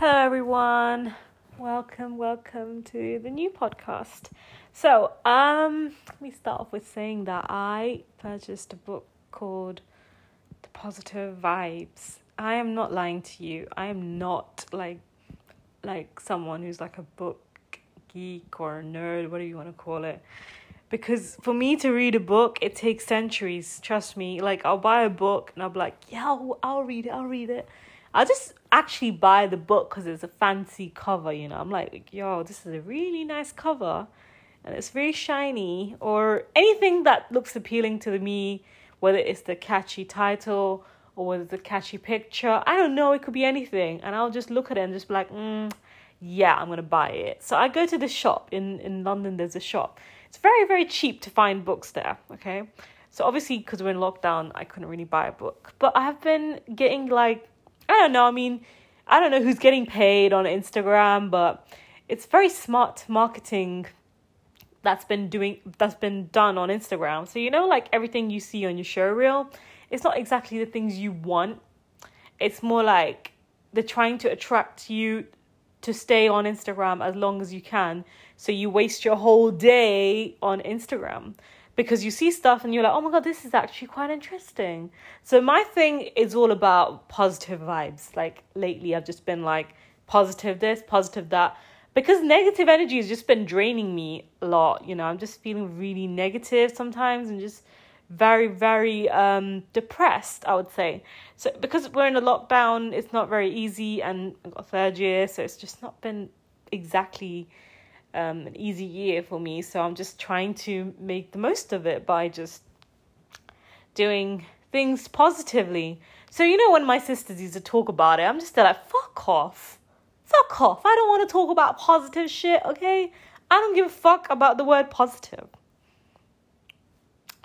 Hello, everyone. Welcome, welcome to the new podcast. So, um, let me start off with saying that I purchased a book called The Positive Vibes. I am not lying to you. I am not like like someone who's like a book geek or a nerd, whatever you want to call it. Because for me to read a book, it takes centuries. Trust me. Like I'll buy a book and I'll be like, yeah, I'll, read it. I'll read it. I'll just actually buy the book because it's a fancy cover. You know, I'm like, yo, this is a really nice cover, and it's very shiny, or anything that looks appealing to me, whether it's the catchy title or whether it's a catchy picture. I don't know. It could be anything, and I'll just look at it and just be like, mm, yeah, I'm gonna buy it. So I go to the shop in in London. There's a shop. It's very very cheap to find books there. Okay, so obviously because we're in lockdown, I couldn't really buy a book, but I have been getting like I don't know. I mean, I don't know who's getting paid on Instagram, but it's very smart marketing that's been doing that's been done on Instagram. So you know like everything you see on your show reel, it's not exactly the things you want. It's more like they're trying to attract you to stay on Instagram as long as you can. So you waste your whole day on Instagram because you see stuff and you're like, oh my god, this is actually quite interesting. So my thing is all about positive vibes. Like lately, I've just been like positive this, positive that, because negative energy has just been draining me a lot. You know, I'm just feeling really negative sometimes and just very very um depressed i would say so because we're in a lockdown it's not very easy and i've got third year so it's just not been exactly um, an easy year for me. So I'm just trying to make the most of it by just doing things positively. So you know when my sisters used to talk about it, I'm just like, fuck off. Fuck off. I don't want to talk about positive shit, okay? I don't give a fuck about the word positive.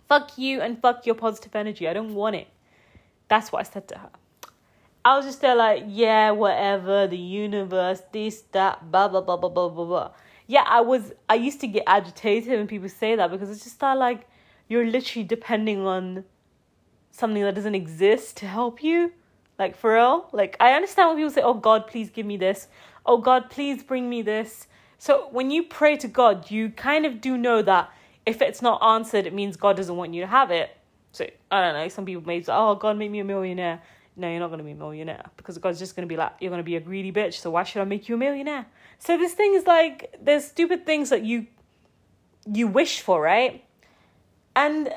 Fuck you and fuck your positive energy. I don't want it. That's what I said to her. I was just there like, yeah, whatever, the universe, this, that, blah, blah, blah, blah, blah, blah, blah yeah, I was I used to get agitated when people say that because it's just that like you're literally depending on something that doesn't exist to help you. Like for real. Like I understand when people say, Oh God, please give me this. Oh God, please bring me this. So when you pray to God, you kind of do know that if it's not answered, it means God doesn't want you to have it. So I don't know, some people may say, Oh God make me a millionaire. No, you're not gonna be a millionaire because God's just gonna be like, You're gonna be a greedy bitch, so why should I make you a millionaire? So this thing is like there's stupid things that you you wish for, right? And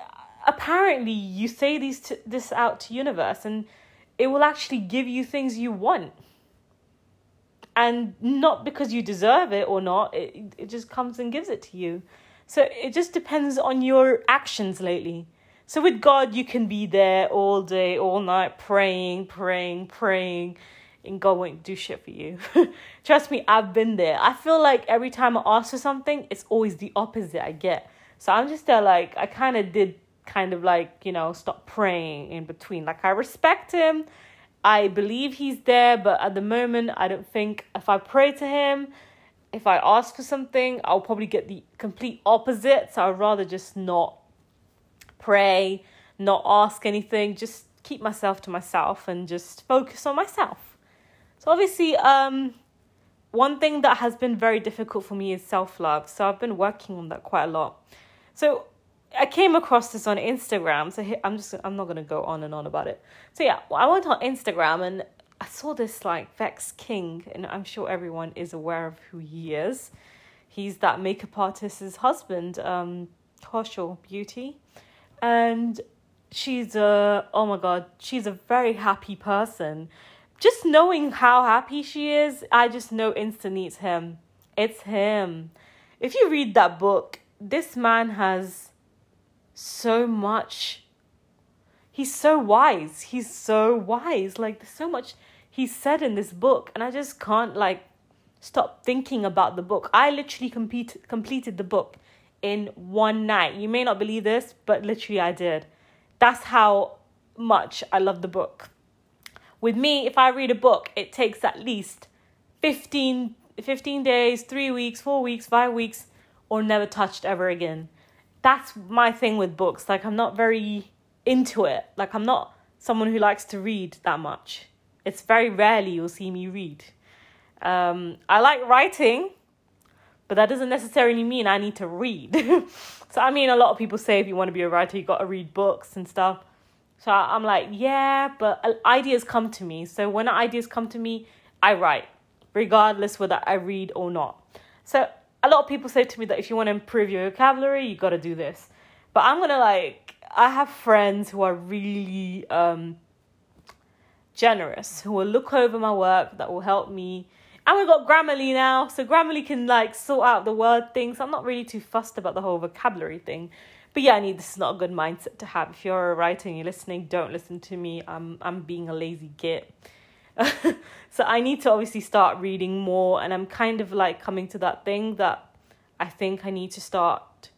apparently you say these to, this out to universe and it will actually give you things you want. And not because you deserve it or not, it it just comes and gives it to you. So it just depends on your actions lately. So with God, you can be there all day, all night, praying, praying, praying, and God won't do shit for you. Trust me, I've been there. I feel like every time I ask for something, it's always the opposite I get. So I'm just there, like, I kind of did kind of like, you know, stop praying in between. Like, I respect him. I believe he's there, but at the moment, I don't think if I pray to him, if I ask for something, I'll probably get the complete opposite. So I'd rather just not pray, not ask anything, just keep myself to myself and just focus on myself. So obviously, um, one thing that has been very difficult for me is self love. So I've been working on that quite a lot. So I came across this on Instagram. So I'm just I'm not gonna go on and on about it. So yeah, I went on Instagram and I saw this like Vex King, and I'm sure everyone is aware of who he is. He's that makeup artist's husband, um, Kaushal Beauty, and she's a oh my god, she's a very happy person just knowing how happy she is, I just know instantly it's him. It's him. If you read that book, this man has so much. He's so wise. He's so wise. Like, there's so much he said in this book, and I just can't, like, stop thinking about the book. I literally complete, completed the book in one night. You may not believe this, but literally I did. That's how much I love the book. With me, if I read a book, it takes at least 15, 15 days, three weeks, four weeks, five weeks, or never touched ever again. That's my thing with books. Like, I'm not very into it. Like, I'm not someone who likes to read that much. It's very rarely you'll see me read. Um, I like writing, but that doesn't necessarily mean I need to read. so, I mean, a lot of people say if you want to be a writer, you got to read books and stuff. So I'm like, yeah, but uh, ideas come to me. So when ideas come to me, I write, regardless whether I read or not. So a lot of people say to me that if you want to improve your vocabulary, you got to do this. But I'm going to like, I have friends who are really um, generous, who will look over my work, that will help me. And we've got Grammarly now, so Grammarly can like sort out the word things. I'm not really too fussed about the whole vocabulary thing. But yeah, I need this is not a good mindset to have. If you're a writer and you're listening, don't listen to me. I'm I'm being a lazy git. so I need to obviously start reading more and I'm kind of like coming to that thing that I think I need to start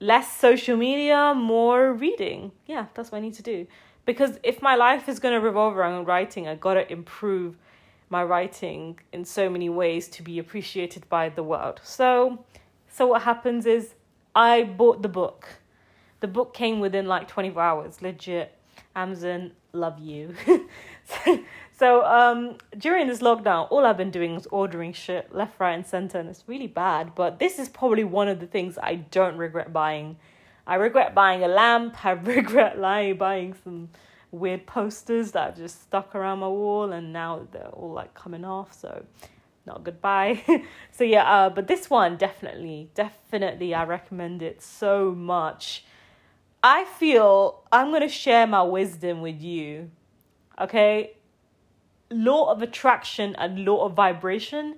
less social media, more reading. Yeah, that's what I need to do. Because if my life is going to revolve around writing, I got to improve my writing in so many ways to be appreciated by the world. So so what happens is I bought the book. The book came within like 24 hours, legit. Amazon, love you. so um during this lockdown, all I've been doing is ordering shit left, right, and center, and it's really bad. But this is probably one of the things I don't regret buying. I regret buying a lamp. I regret lying buying some weird posters that I've just stuck around my wall, and now they're all like coming off. So not goodbye. so yeah, uh, but this one definitely, definitely, I recommend it so much. I feel I'm going to share my wisdom with you. Okay? Law of attraction and law of vibration,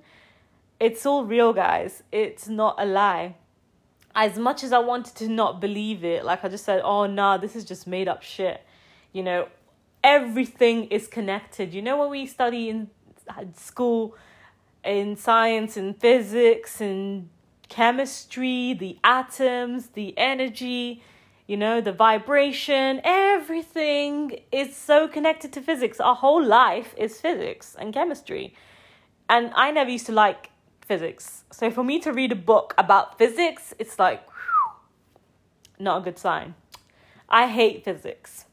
it's all real, guys. It's not a lie. As much as I wanted to not believe it, like I just said, oh, nah, this is just made up shit. You know, everything is connected. You know, when we study in school, in science, in physics, in chemistry, the atoms, the energy, you know, the vibration, everything is so connected to physics. Our whole life is physics and chemistry. And I never used to like physics. So for me to read a book about physics, it's like, whew, not a good sign. I hate physics.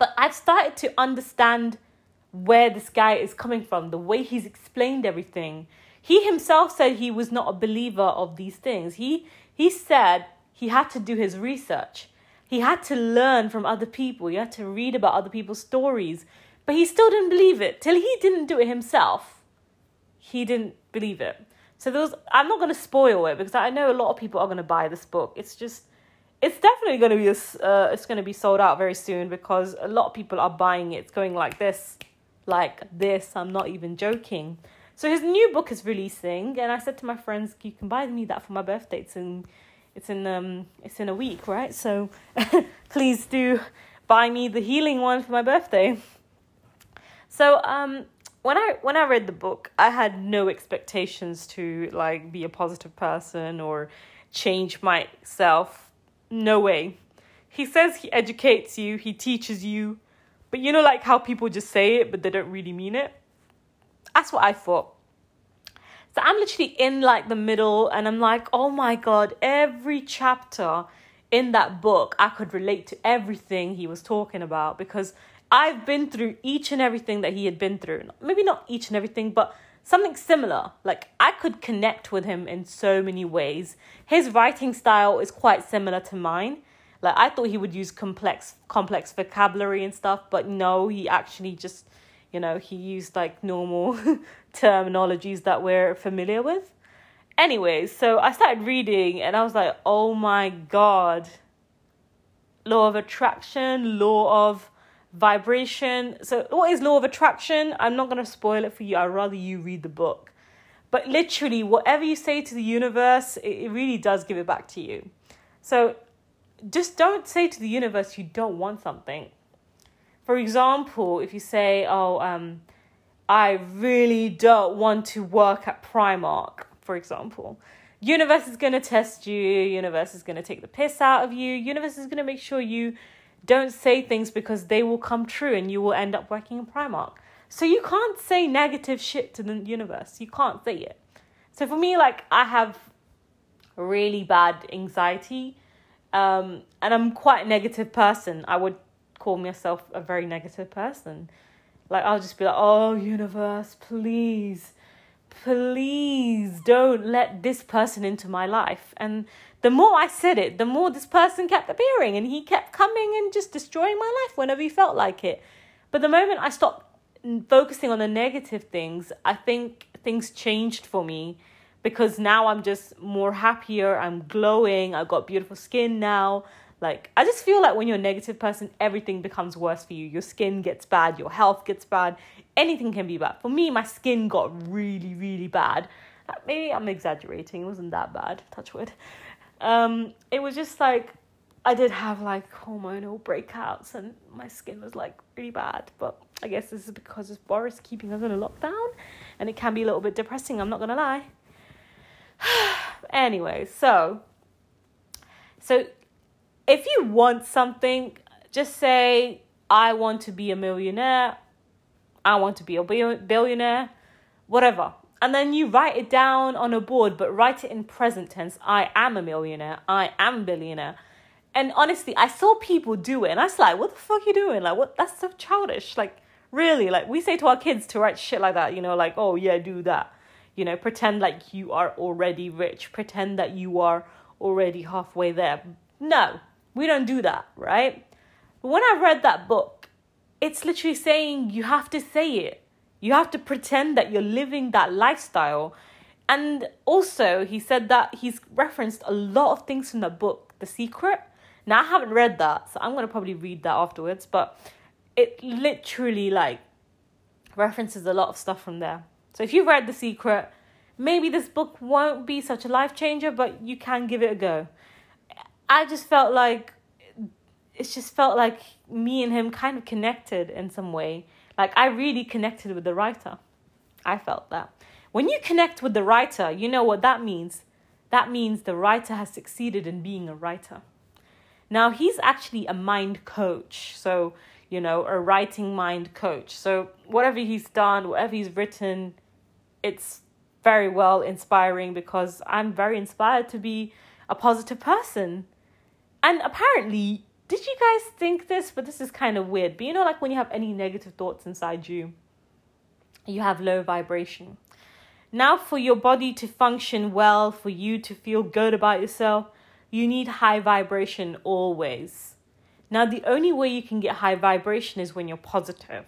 But I've started to understand where this guy is coming from, the way he's explained everything. He himself said he was not a believer of these things. He he said he had to do his research. He had to learn from other people. He had to read about other people's stories. But he still didn't believe it. Till he didn't do it himself, he didn't believe it. So there was, I'm not going to spoil it because I know a lot of people are going to buy this book. It's just, it's definitely going to be, a, uh, it's going to be sold out very soon because a lot of people are buying it. It's going like this, like this. I'm not even joking. So his new book is releasing, and I said to my friends, "You can buy me that for my birthday. It's in it's in um it's in a week, right? So please do buy me the healing one for my birthday. So um when I when I read the book, I had no expectations to like be a positive person or change myself. No way. He says he educates you, he teaches you, but you know like how people just say it but they don't really mean it. That's what I thought. So I'm literally in like the middle and I'm like, oh my God, every chapter in that book, I could relate to everything he was talking about because I've been through each and everything that he had been through. Maybe not each and everything, but something similar. Like I could connect with him in so many ways. His writing style is quite similar to mine. Like I thought he would use complex complex vocabulary and stuff, but no, he actually just you know, he used like normal terminologies that we're familiar with. Anyways, so I started reading and I was like, oh my god. Law of attraction, law of vibration. So, what is law of attraction? I'm not going to spoil it for you. I'd rather you read the book. But literally, whatever you say to the universe, it really does give it back to you. So, just don't say to the universe you don't want something. For example, if you say, oh, um, I really don't want to work at Primark, for example. Universe is going to test you. Universe is going to take the piss out of you. Universe is going to make sure you don't say things because they will come true and you will end up working in Primark. So you can't say negative shit to the universe. You can't say it. So for me, like, I have really bad anxiety um, and I'm quite a negative person. I would call myself a very negative person Like I'll just be like, "Oh, universe, please, please don't let this person into my life." And the more I said it, the more this person kept appearing and he kept coming and just destroying my life whenever he felt like it. But the moment I stopped focusing on the negative things, I think things changed for me because now I'm just more happier, I'm glowing, I've got beautiful skin now. Like I just feel like when you're a negative person, everything becomes worse for you. Your skin gets bad, your health gets bad, anything can be bad. For me, my skin got really, really bad. Maybe I'm exaggerating, it wasn't that bad, touch wood. Um, it was just like I did have like hormonal breakouts and my skin was like really bad. But I guess this is because it's Boris keeping us in a lockdown and it can be a little bit depressing, I'm not gonna lie. anyway, so so if you want something, just say I want to be a millionaire. I want to be a billionaire, whatever and then you write it down on a board, but write it in present tense. I am a millionaire. I am billionaire. And honestly, I saw people do it, and I was like, "What the fuck are you doing? Like, what? That's so childish. Like, really? Like, we say to our kids to write shit like that. You know, like, oh yeah, do that. You know, pretend like you are already rich. Pretend that you are already halfway there. No, we don't do that, right? But when I read that book, it's literally saying you have to say it you have to pretend that you're living that lifestyle. And also, he said that he's referenced a lot of things from the book, The Secret. Now, I haven't read that, so I'm going to probably read that afterwards, but it literally like references a lot of stuff from there. So if you've read The Secret, maybe this book won't be such a life changer, but you can give it a go. I just felt like it just felt like me and him kind of connected in some way. Like I really connected with the writer. I felt that. When you connect with the writer, you know what that means? That means the writer has succeeded in being a writer. Now, he's actually a mind coach. So, you know, a writing mind coach. So, whatever he's done, whatever he's written, it's very well inspiring because I'm very inspired to be a positive person. And apparently, did you guys think this? But this is kind of weird. But you know, like when you have any negative thoughts inside you, you have low vibration. Now, for your body to function well, for you to feel good about yourself, you need high vibration always. Now, the only way you can get high vibration is when you're positive.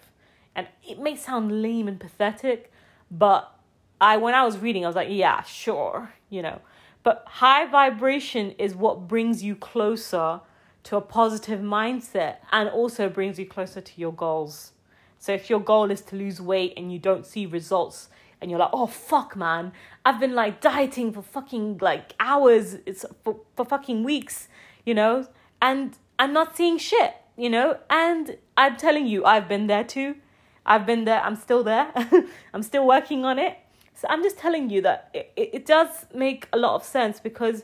And it may sound lame and pathetic, but I when I was reading, I was like, yeah, sure, you know. But high vibration is what brings you closer to a positive mindset and also brings you closer to your goals. So if your goal is to lose weight and you don't see results and you're like, oh fuck man, I've been like dieting for fucking like hours, it's for, for fucking weeks, you know, and I'm not seeing shit, you know, and I'm telling you, I've been there too. I've been there, I'm still there, I'm still working on it. So I'm just telling you that it, it, it does make a lot of sense because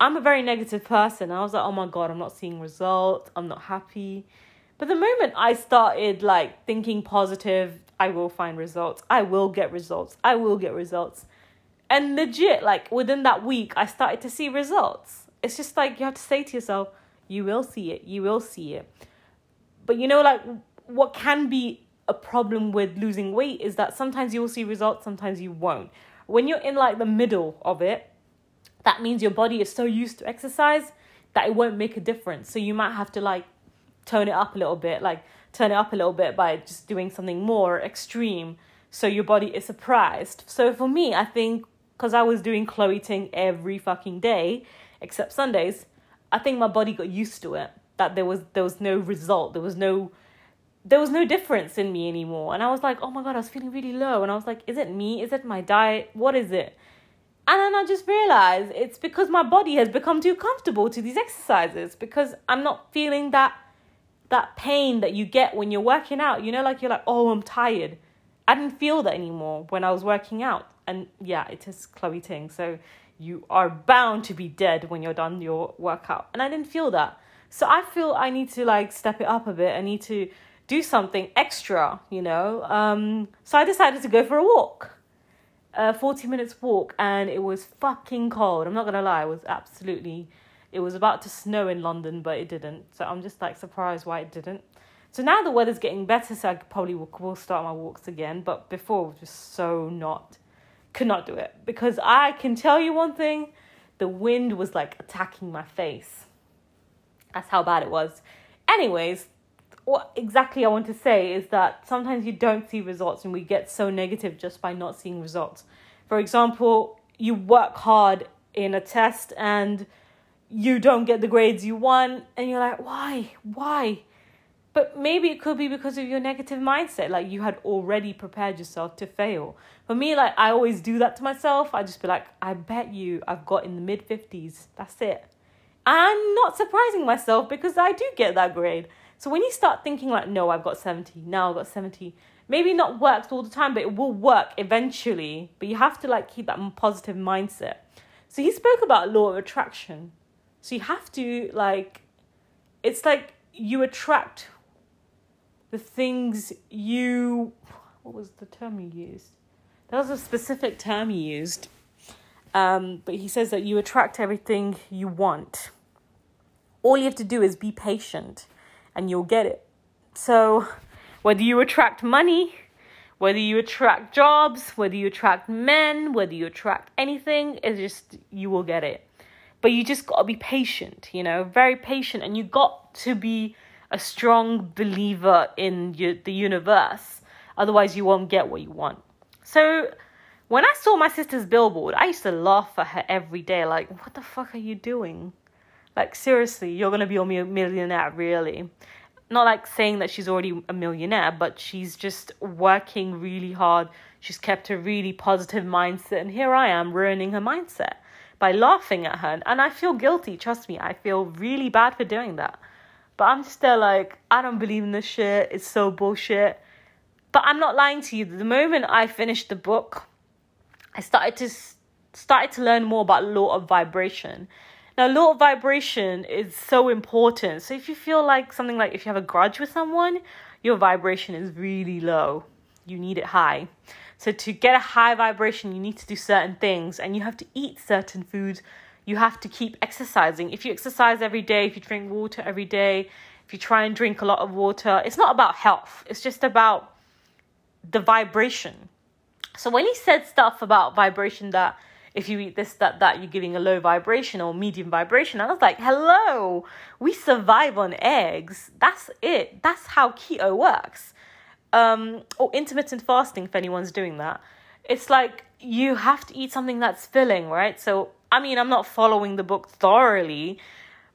I'm a very negative person. I was like, oh my god, I'm not seeing results. I'm not happy. But the moment I started like thinking positive, I will find results. I will get results. I will get results. And legit, like within that week, I started to see results. It's just like you have to say to yourself, you will see it. You will see it. But you know, like what can be a problem with losing weight is that sometimes you will see results, sometimes you won't. When you're in like the middle of it, that means your body is so used to exercise that it won't make a difference. So you might have to like tone it up a little bit, like turn it up a little bit by just doing something more extreme so your body is surprised. So for me, I think because I was doing Chloe every fucking day except Sundays, I think my body got used to it. That there was there was no result, there was no there was no difference in me anymore. And I was like, oh my god, I was feeling really low. And I was like, is it me? Is it my diet? What is it? And then I just realized it's because my body has become too comfortable to these exercises because I'm not feeling that that pain that you get when you're working out. You know, like you're like, oh, I'm tired. I didn't feel that anymore when I was working out. And yeah, it is Chloe Ting. So you are bound to be dead when you're done your workout. And I didn't feel that. So I feel I need to like step it up a bit. I need to do something extra, you know. Um, so I decided to go for a walk a 40 minutes walk and it was fucking cold. I'm not gonna lie, it was absolutely it was about to snow in London, but it didn't. So I'm just like surprised why it didn't. So now the weather's getting better, so I probably will, will start my walks again. But before, was just so not, could not do it because I can tell you one thing: the wind was like attacking my face. That's how bad it was. Anyways, what exactly I want to say is that sometimes you don't see results, and we get so negative just by not seeing results. For example, you work hard in a test and you don't get the grades you want, and you're like, why, why? But maybe it could be because of your negative mindset. Like you had already prepared yourself to fail. For me, like I always do that to myself. I just be like, I bet you I've got in the mid 50s. That's it. I'm not surprising myself because I do get that grade. So when you start thinking like, no, I've got 70, now I've got 70, maybe not works all the time, but it will work eventually. But you have to like keep that positive mindset. So he spoke about law of attraction. So you have to like, it's like you attract the things you what was the term you used? That was a specific term he used. Um, but he says that you attract everything you want. All you have to do is be patient and you'll get it. So, whether you attract money, whether you attract jobs, whether you attract men, whether you attract anything, it's just you will get it. But you just got to be patient, you know, very patient and you got to be a strong believer in the universe. Otherwise, you won't get what you want. So, when I saw my sister's billboard, I used to laugh at her every day. Like, what the fuck are you doing? Like, seriously, you're gonna be a millionaire, really? Not like saying that she's already a millionaire, but she's just working really hard. She's kept a really positive mindset, and here I am ruining her mindset by laughing at her. And I feel guilty, trust me, I feel really bad for doing that. But I'm there like, I don't believe in this shit. It's so bullshit. But I'm not lying to you. The moment I finished the book, I started to started to learn more about law of vibration. Now, law of vibration is so important. So if you feel like something like if you have a grudge with someone, your vibration is really low. You need it high. So to get a high vibration, you need to do certain things and you have to eat certain foods you have to keep exercising. If you exercise every day, if you drink water every day, if you try and drink a lot of water, it's not about health, it's just about the vibration. So when he said stuff about vibration that if you eat this, that, that, you're giving a low vibration or medium vibration. And I was like, hello, we survive on eggs. That's it. That's how keto works. Um, or intermittent fasting, if anyone's doing that. It's like you have to eat something that's filling, right? So I mean, I'm not following the book thoroughly,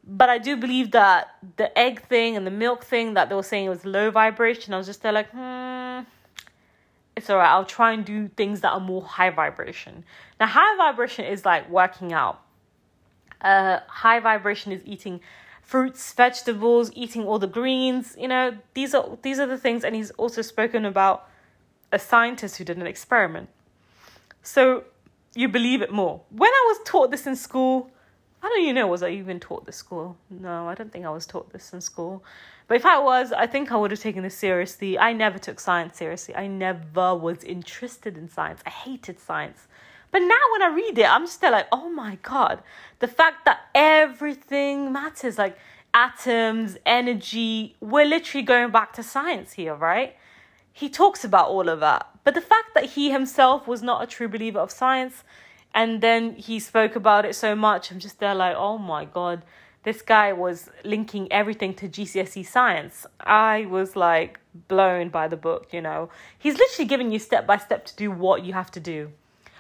but I do believe that the egg thing and the milk thing that they were saying was low vibration. I was just there like, hmm, it's alright. I'll try and do things that are more high vibration. Now, high vibration is like working out. Uh, high vibration is eating fruits, vegetables, eating all the greens. You know, these are these are the things. And he's also spoken about a scientist who did an experiment. So you believe it more. When I was taught this in school, I don't even know, was I even taught this school? No, I don't think I was taught this in school. But if I was, I think I would have taken this seriously. I never took science seriously. I never was interested in science. I hated science. But now when I read it, I'm still like, oh my God. The fact that everything matters, like atoms, energy, we're literally going back to science here, right? He talks about all of that. But the fact that he himself was not a true believer of science and then he spoke about it so much, I'm just there like, oh my god, this guy was linking everything to GCSE science. I was like blown by the book, you know. He's literally giving you step by step to do what you have to do.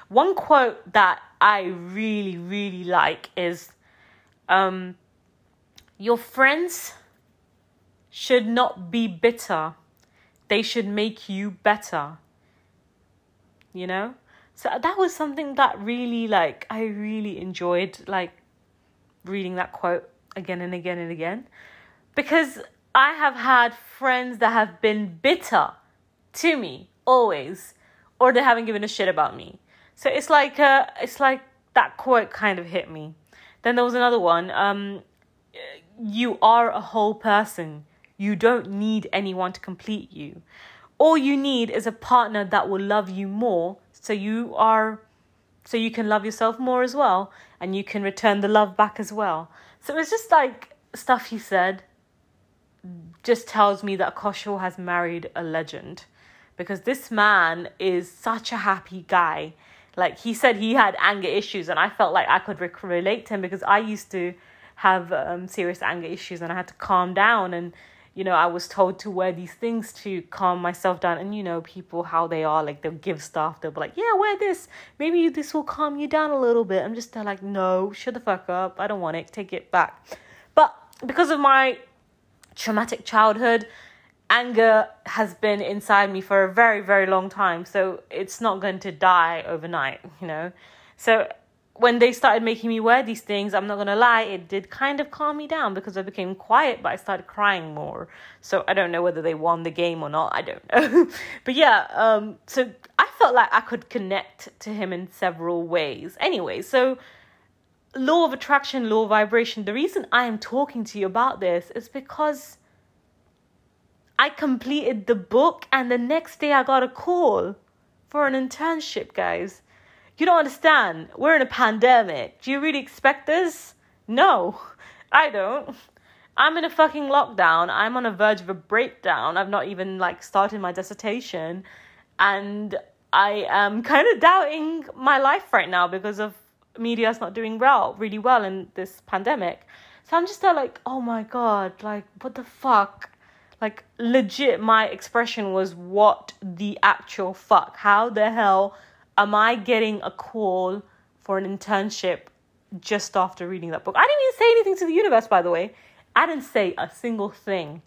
One quote that I really, really like is um, Your friends should not be bitter, they should make you better you know so that was something that really like i really enjoyed like reading that quote again and again and again. Because i have had friends that have been bitter to me always or they haven't given a shit about me. So it's like uh it's like that quote kind of hit me. Then there was another one um you are a whole person. You don't need anyone to complete you. All you need is a partner that will love you more so you are so you can love yourself more as well and you can return the love back as well. So it was just like stuff he said just tells me that Kaushal has married a legend because this man is such a happy guy. Like he said he had anger issues and I felt like I could relate to him because I used to have um, serious anger issues and I had to calm down and you know I was told to wear these things to calm myself down. And you know people how they are like they'll give stuff. They'll be like yeah wear this. Maybe this will calm you down a little bit. I'm just like no shut the fuck up. I don't want it. Take it back. But because of my traumatic childhood anger has been inside me for a very very long time. So it's not going to die overnight you know? So when they started making me wear these things, I'm not gonna lie, it did kind of calm me down because I became quiet, but I started crying more. So I don't know whether they won the game or not. I don't know. but yeah, um, so I felt like I could connect to him in several ways. Anyway, so law of attraction, law of vibration. The reason I am talking to you about this is because I completed the book and the next day I got a call for an internship, guys. You don't understand. We're in a pandemic. Do you really expect this? No, I don't. I'm in a fucking lockdown. I'm on a verge of a breakdown. I've not even like started my dissertation and I am kind of doubting my life right now because of media's not doing well, really well in this pandemic. So I'm just there like, oh my god, like what the fuck? Like legit my expression was what the actual fuck? How the hell am I getting a call for an internship just after reading that book? I didn't even say anything to the universe, by the way. I didn't say a single thing.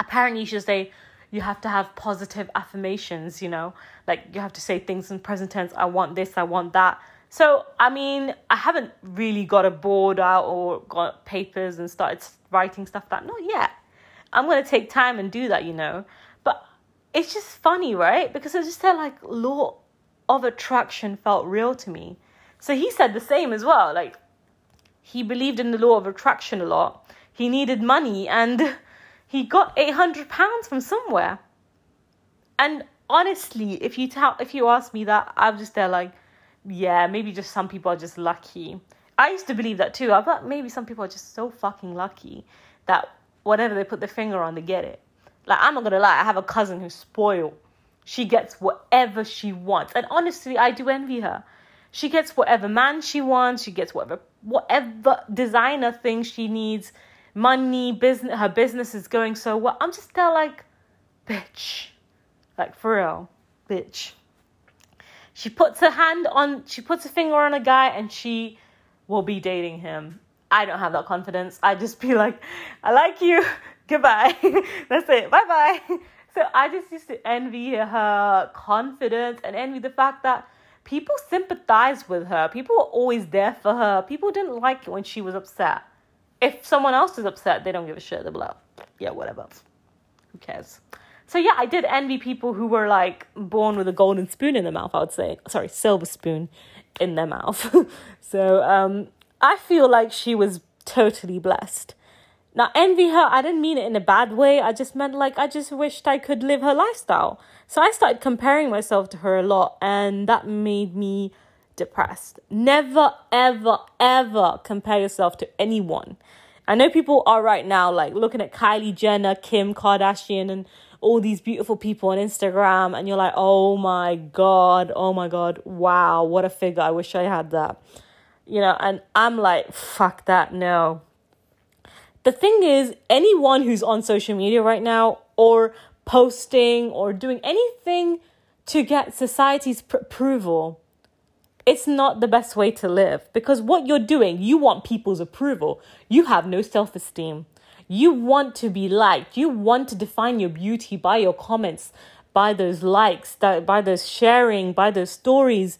Apparently, you should say you have to have positive affirmations, you know, like you have to say things in present tense. I want this, I want that. So, I mean, I haven't really got a board out or got papers and started writing stuff that not yet. I'm going to take time and do that, you know. But it's just funny, right? Because I just said like law of attraction felt real to me. So he said the same as well. Like, he believed in the law of attraction a lot. He needed money and he got 800 pounds from somewhere. And honestly, if you tell, if you ask me that, I'm just there like, yeah, maybe just some people are just lucky. I used to believe that too. I thought maybe some people are just so fucking lucky that whatever they put their finger on, they get it. Like, I'm not gonna lie, I have a cousin who's spoiled she gets whatever she wants. And honestly, I do envy her. She gets whatever man she wants, she gets whatever whatever designer thing she needs, money, business her business is going so well. I'm just there like, bitch. Like for real, bitch. She puts her hand on she puts a finger on a guy and she will be dating him. I don't have that confidence. I just be like, I like you. Goodbye. That's it. Bye bye. So I just used to envy her confidence and envy the fact that people sympathized with her. People were always there for her. People didn't like it when she was upset. If someone else is upset, they don't give a shit. They're like, yeah, whatever. Who cares? So yeah, I did envy people who were like born with a golden spoon in their mouth. I would say, sorry, silver spoon in their mouth. so um, I feel like she was totally blessed. Now, envy her, I didn't mean it in a bad way. I just meant like I just wished I could live her lifestyle. So I started comparing myself to her a lot, and that made me depressed. Never, ever, ever compare yourself to anyone. I know people are right now like looking at Kylie Jenner, Kim Kardashian, and all these beautiful people on Instagram, and you're like, oh my God, oh my God, wow, what a figure. I wish I had that. You know, and I'm like, fuck that, no the thing is, anyone who's on social media right now or posting or doing anything to get society's pr- approval, it's not the best way to live because what you're doing, you want people's approval. You have no self esteem. You want to be liked. You want to define your beauty by your comments, by those likes, by those sharing, by those stories.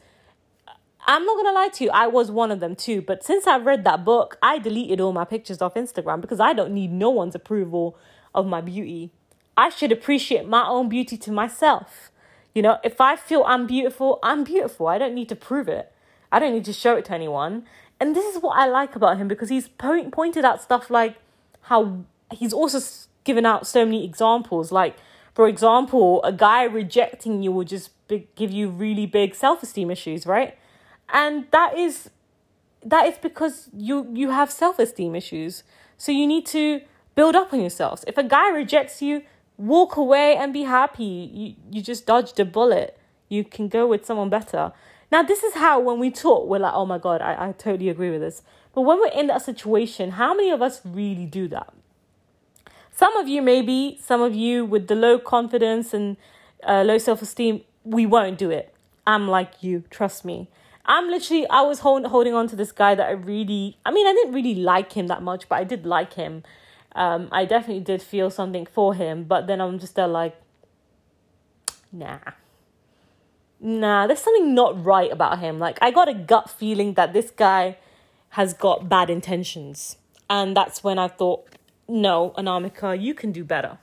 I'm not gonna lie to you, I was one of them too. But since I read that book, I deleted all my pictures off Instagram because I don't need no one's approval of my beauty. I should appreciate my own beauty to myself. You know, if I feel I'm beautiful, I'm beautiful. I don't need to prove it. I don't need to show it to anyone. And this is what I like about him because he's po- pointed out stuff like how he's also given out so many examples. Like, for example, a guy rejecting you will just be- give you really big self esteem issues, right? And that is that is because you you have self-esteem issues so you need to build up on yourselves. If a guy rejects you, walk away and be happy. You you just dodged a bullet. You can go with someone better. Now this is how when we talk, we're like, oh my god, I, I totally agree with this. But when we're in that situation, how many of us really do that? Some of you maybe, some of you with the low confidence and uh, low self esteem, we won't do it. I'm like you, trust me. I'm literally, I was hold, holding on to this guy that I really, I mean, I didn't really like him that much, but I did like him. Um, I definitely did feel something for him, but then I'm just there like, nah. Nah, there's something not right about him. Like, I got a gut feeling that this guy has got bad intentions. And that's when I thought, no, Anamika, you can do better.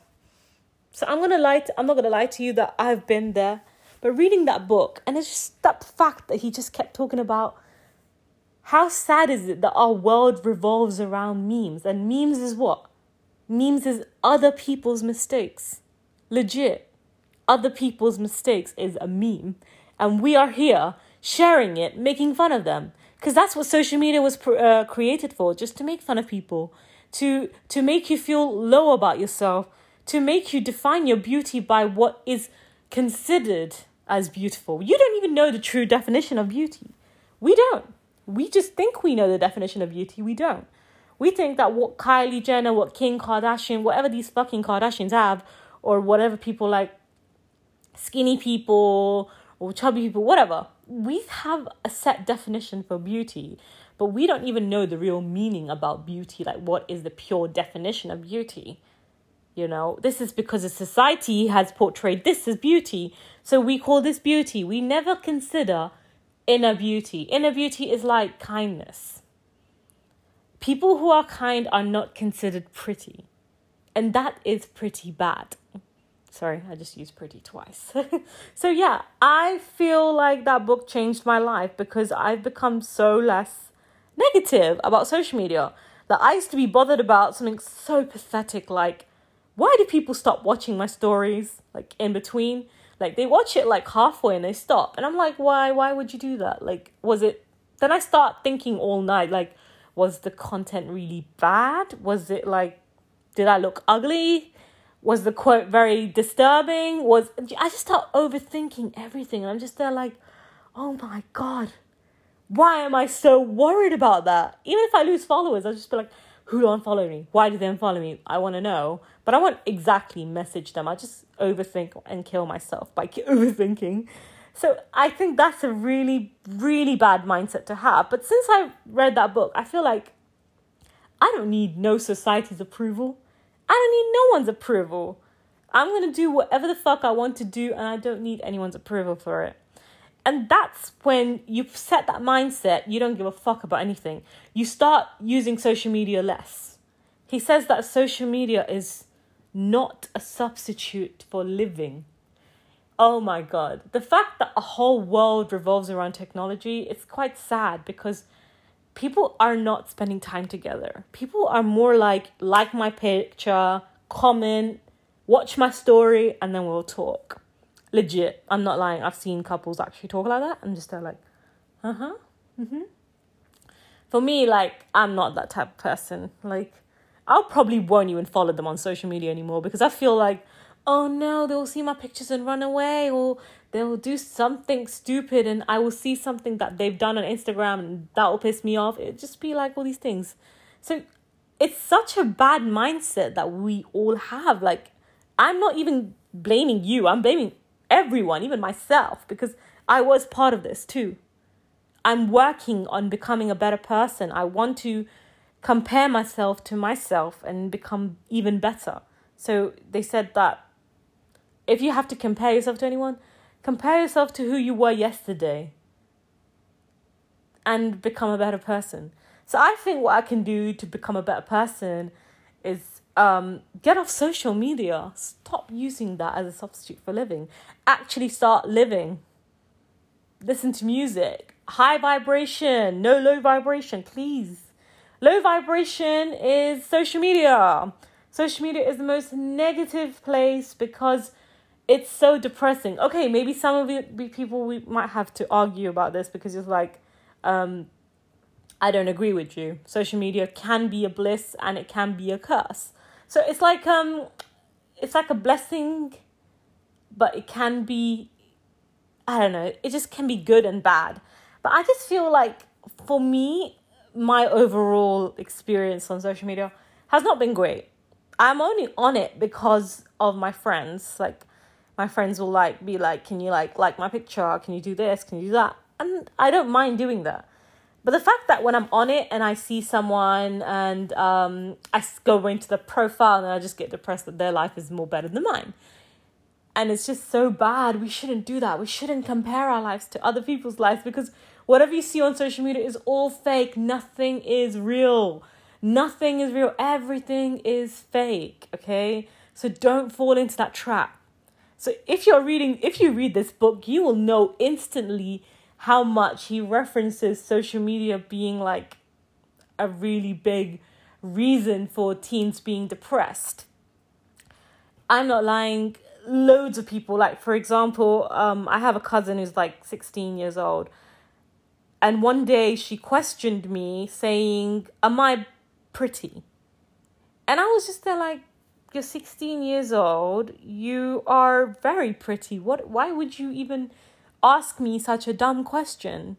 So I'm gonna lie. To, I'm not gonna lie to you that I've been there. But reading that book, and it's just that fact that he just kept talking about how sad is it that our world revolves around memes, and memes is what? Memes is other people's mistakes. Legit, other people's mistakes is a meme, and we are here sharing it, making fun of them, because that's what social media was uh, created for, just to make fun of people, to to make you feel low about yourself. To make you define your beauty by what is considered as beautiful. You don't even know the true definition of beauty. We don't. We just think we know the definition of beauty. We don't. We think that what Kylie Jenner, what Kim Kardashian, whatever these fucking Kardashians have, or whatever people like skinny people or chubby people, whatever, we have a set definition for beauty, but we don't even know the real meaning about beauty. Like, what is the pure definition of beauty? You know, this is because the society has portrayed this as beauty. So we call this beauty. We never consider inner beauty. Inner beauty is like kindness. People who are kind are not considered pretty. And that is pretty bad. Sorry, I just used pretty twice. so, yeah, I feel like that book changed my life because I've become so less negative about social media. That I used to be bothered about something so pathetic like why do people stop watching my stories like in between? Like they watch it like halfway and they stop. And I'm like, why? Why would you do that? Like, was it then I start thinking all night, like, was the content really bad? Was it like did I look ugly? Was the quote very disturbing? Was I just start overthinking everything and I'm just there like, oh my god, why am I so worried about that? Even if I lose followers, I'll just be like, who don't follow me? Why do they unfollow me? I want to know. But I won't exactly message them. I just overthink and kill myself by overthinking. So I think that's a really, really bad mindset to have. But since I read that book, I feel like I don't need no society's approval. I don't need no one's approval. I'm going to do whatever the fuck I want to do, and I don't need anyone's approval for it. And that's when you've set that mindset, you don't give a fuck about anything. You start using social media less. He says that social media is not a substitute for living. Oh my god. The fact that a whole world revolves around technology, it's quite sad because people are not spending time together. People are more like like my picture, comment, watch my story and then we'll talk legit. I'm not lying. I've seen couples actually talk like that. I'm just like, uh huh, mm-hmm. For me, like I'm not that type of person. Like I'll probably won't even follow them on social media anymore because I feel like, oh no, they'll see my pictures and run away, or they'll do something stupid, and I will see something that they've done on Instagram, and that will piss me off. It just be like all these things. So it's such a bad mindset that we all have. Like I'm not even blaming you. I'm blaming everyone, even myself, because I was part of this too. I'm working on becoming a better person. I want to compare myself to myself and become even better. So they said that if you have to compare yourself to anyone, compare yourself to who you were yesterday and become a better person. So I think what I can do to become a better person is um, get off social media. Stop using that as a substitute for living. Actually, start living. Listen to music. High vibration, no low vibration, please. Low vibration is social media. Social media is the most negative place because it's so depressing. Okay, maybe some of you people we might have to argue about this because it's like, um, I don't agree with you. Social media can be a bliss and it can be a curse. So it's like um it's like a blessing but it can be I don't know, it just can be good and bad. But I just feel like for me, my overall experience on social media has not been great. I'm only on it because of my friends. Like my friends will like be like, "Can you like like my picture? Can you do this? Can you do that?" And I don't mind doing that. But the fact that when I'm on it and I see someone and um, I go into the profile and I just get depressed that their life is more better than mine. And it's just so bad. We shouldn't do that. We shouldn't compare our lives to other people's lives because whatever you see on social media is all fake. Nothing is real. Nothing is real. Everything is fake. Okay? So don't fall into that trap. So if you're reading, if you read this book, you will know instantly how much he references social media being like a really big reason for teens being depressed. I'm not lying. Loads of people, like for example, um, I have a cousin who's like 16 years old. And one day she questioned me saying, Am I pretty? And I was just there like, You're 16 years old. You are very pretty. What why would you even ask me such a dumb question?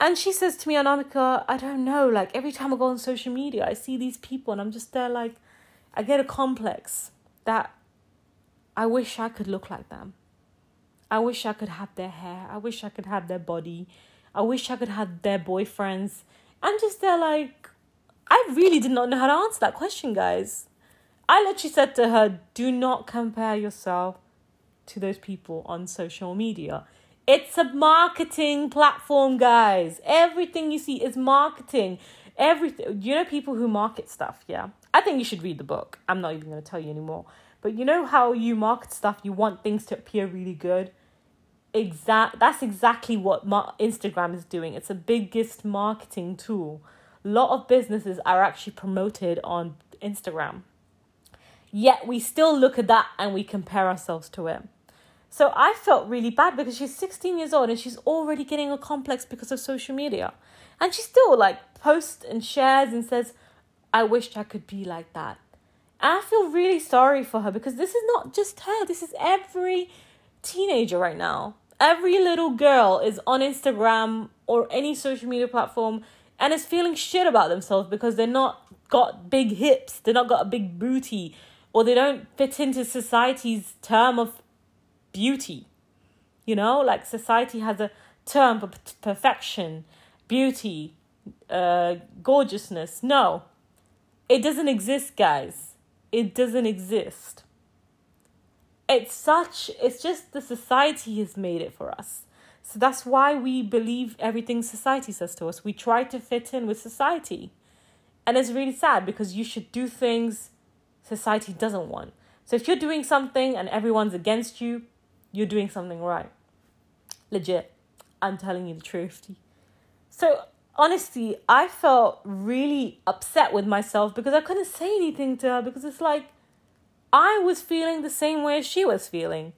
And she says to me, Anamika, I don't know, like every time I go on social media, I see these people and I'm just there like, I get a complex that I wish I could look like them. I wish I could have their hair. I wish I could have their body. I wish I could have their boyfriends. I'm just there like, I really did not know how to answer that question, guys. I literally said to her, do not compare yourself to those people on social media. It's a marketing platform, guys. Everything you see is marketing. Everything. You know, people who market stuff, yeah? I think you should read the book. I'm not even going to tell you anymore. But you know how you market stuff, you want things to appear really good? Exact that's exactly what ma- Instagram is doing. It's the biggest marketing tool. A lot of businesses are actually promoted on Instagram. Yet we still look at that and we compare ourselves to it. So I felt really bad because she's 16 years old and she's already getting a complex because of social media. And she still like posts and shares and says, I wished I could be like that. And I feel really sorry for her because this is not just her, this is every teenager right now. Every little girl is on Instagram or any social media platform and is feeling shit about themselves because they're not got big hips, they're not got a big booty, or they don't fit into society's term of beauty. You know, like society has a term for perfection, beauty, uh, gorgeousness. No, it doesn't exist, guys. It doesn't exist. It's such, it's just the society has made it for us. So that's why we believe everything society says to us. We try to fit in with society. And it's really sad because you should do things society doesn't want. So if you're doing something and everyone's against you, you're doing something right. Legit. I'm telling you the truth. So honestly, I felt really upset with myself because I couldn't say anything to her because it's like I was feeling the same way she was feeling.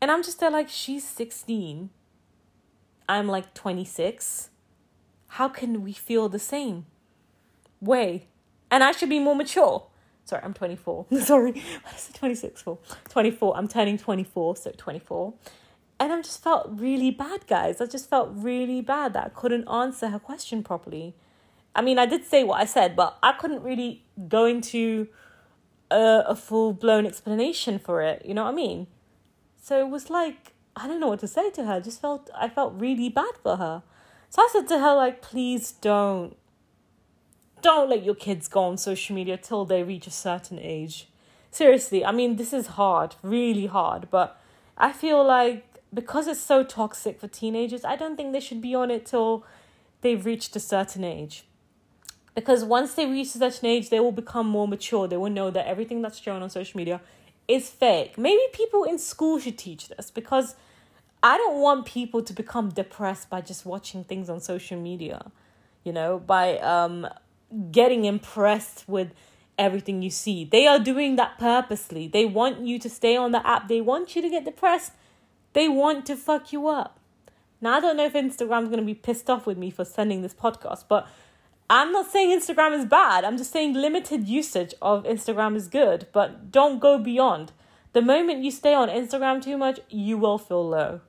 And I'm just there like she's 16. I'm like 26. How can we feel the same way? And I should be more mature. Sorry, I'm 24. Sorry, what is it 26 for? 24. I'm turning 24, so 24. And I just felt really bad, guys. I just felt really bad that I couldn't answer her question properly. I mean, I did say what I said, but I couldn't really go into a, a full blown explanation for it. You know what I mean? So it was like I don't know what to say to her. I just felt I felt really bad for her. So I said to her like, please don't don't let your kids go on social media till they reach a certain age. Seriously, I mean, this is hard, really hard, but I feel like because it's so toxic for teenagers, I don't think they should be on it till they've reached a certain age. Because once they reach a certain age, they will become more mature. They will know that everything that's shown on social media is fake. Maybe people in school should teach this because I don't want people to become depressed by just watching things on social media, you know, by um getting impressed with everything you see. They are doing that purposely. They want you to stay on the app. They want you to get depressed. They want to fuck you up. Now, I don't know if Instagram's going to be pissed off with me for sending this podcast, but I'm not saying Instagram is bad. I'm just saying limited usage of Instagram is good, but don't go beyond. The moment you stay on Instagram too much, you will feel low.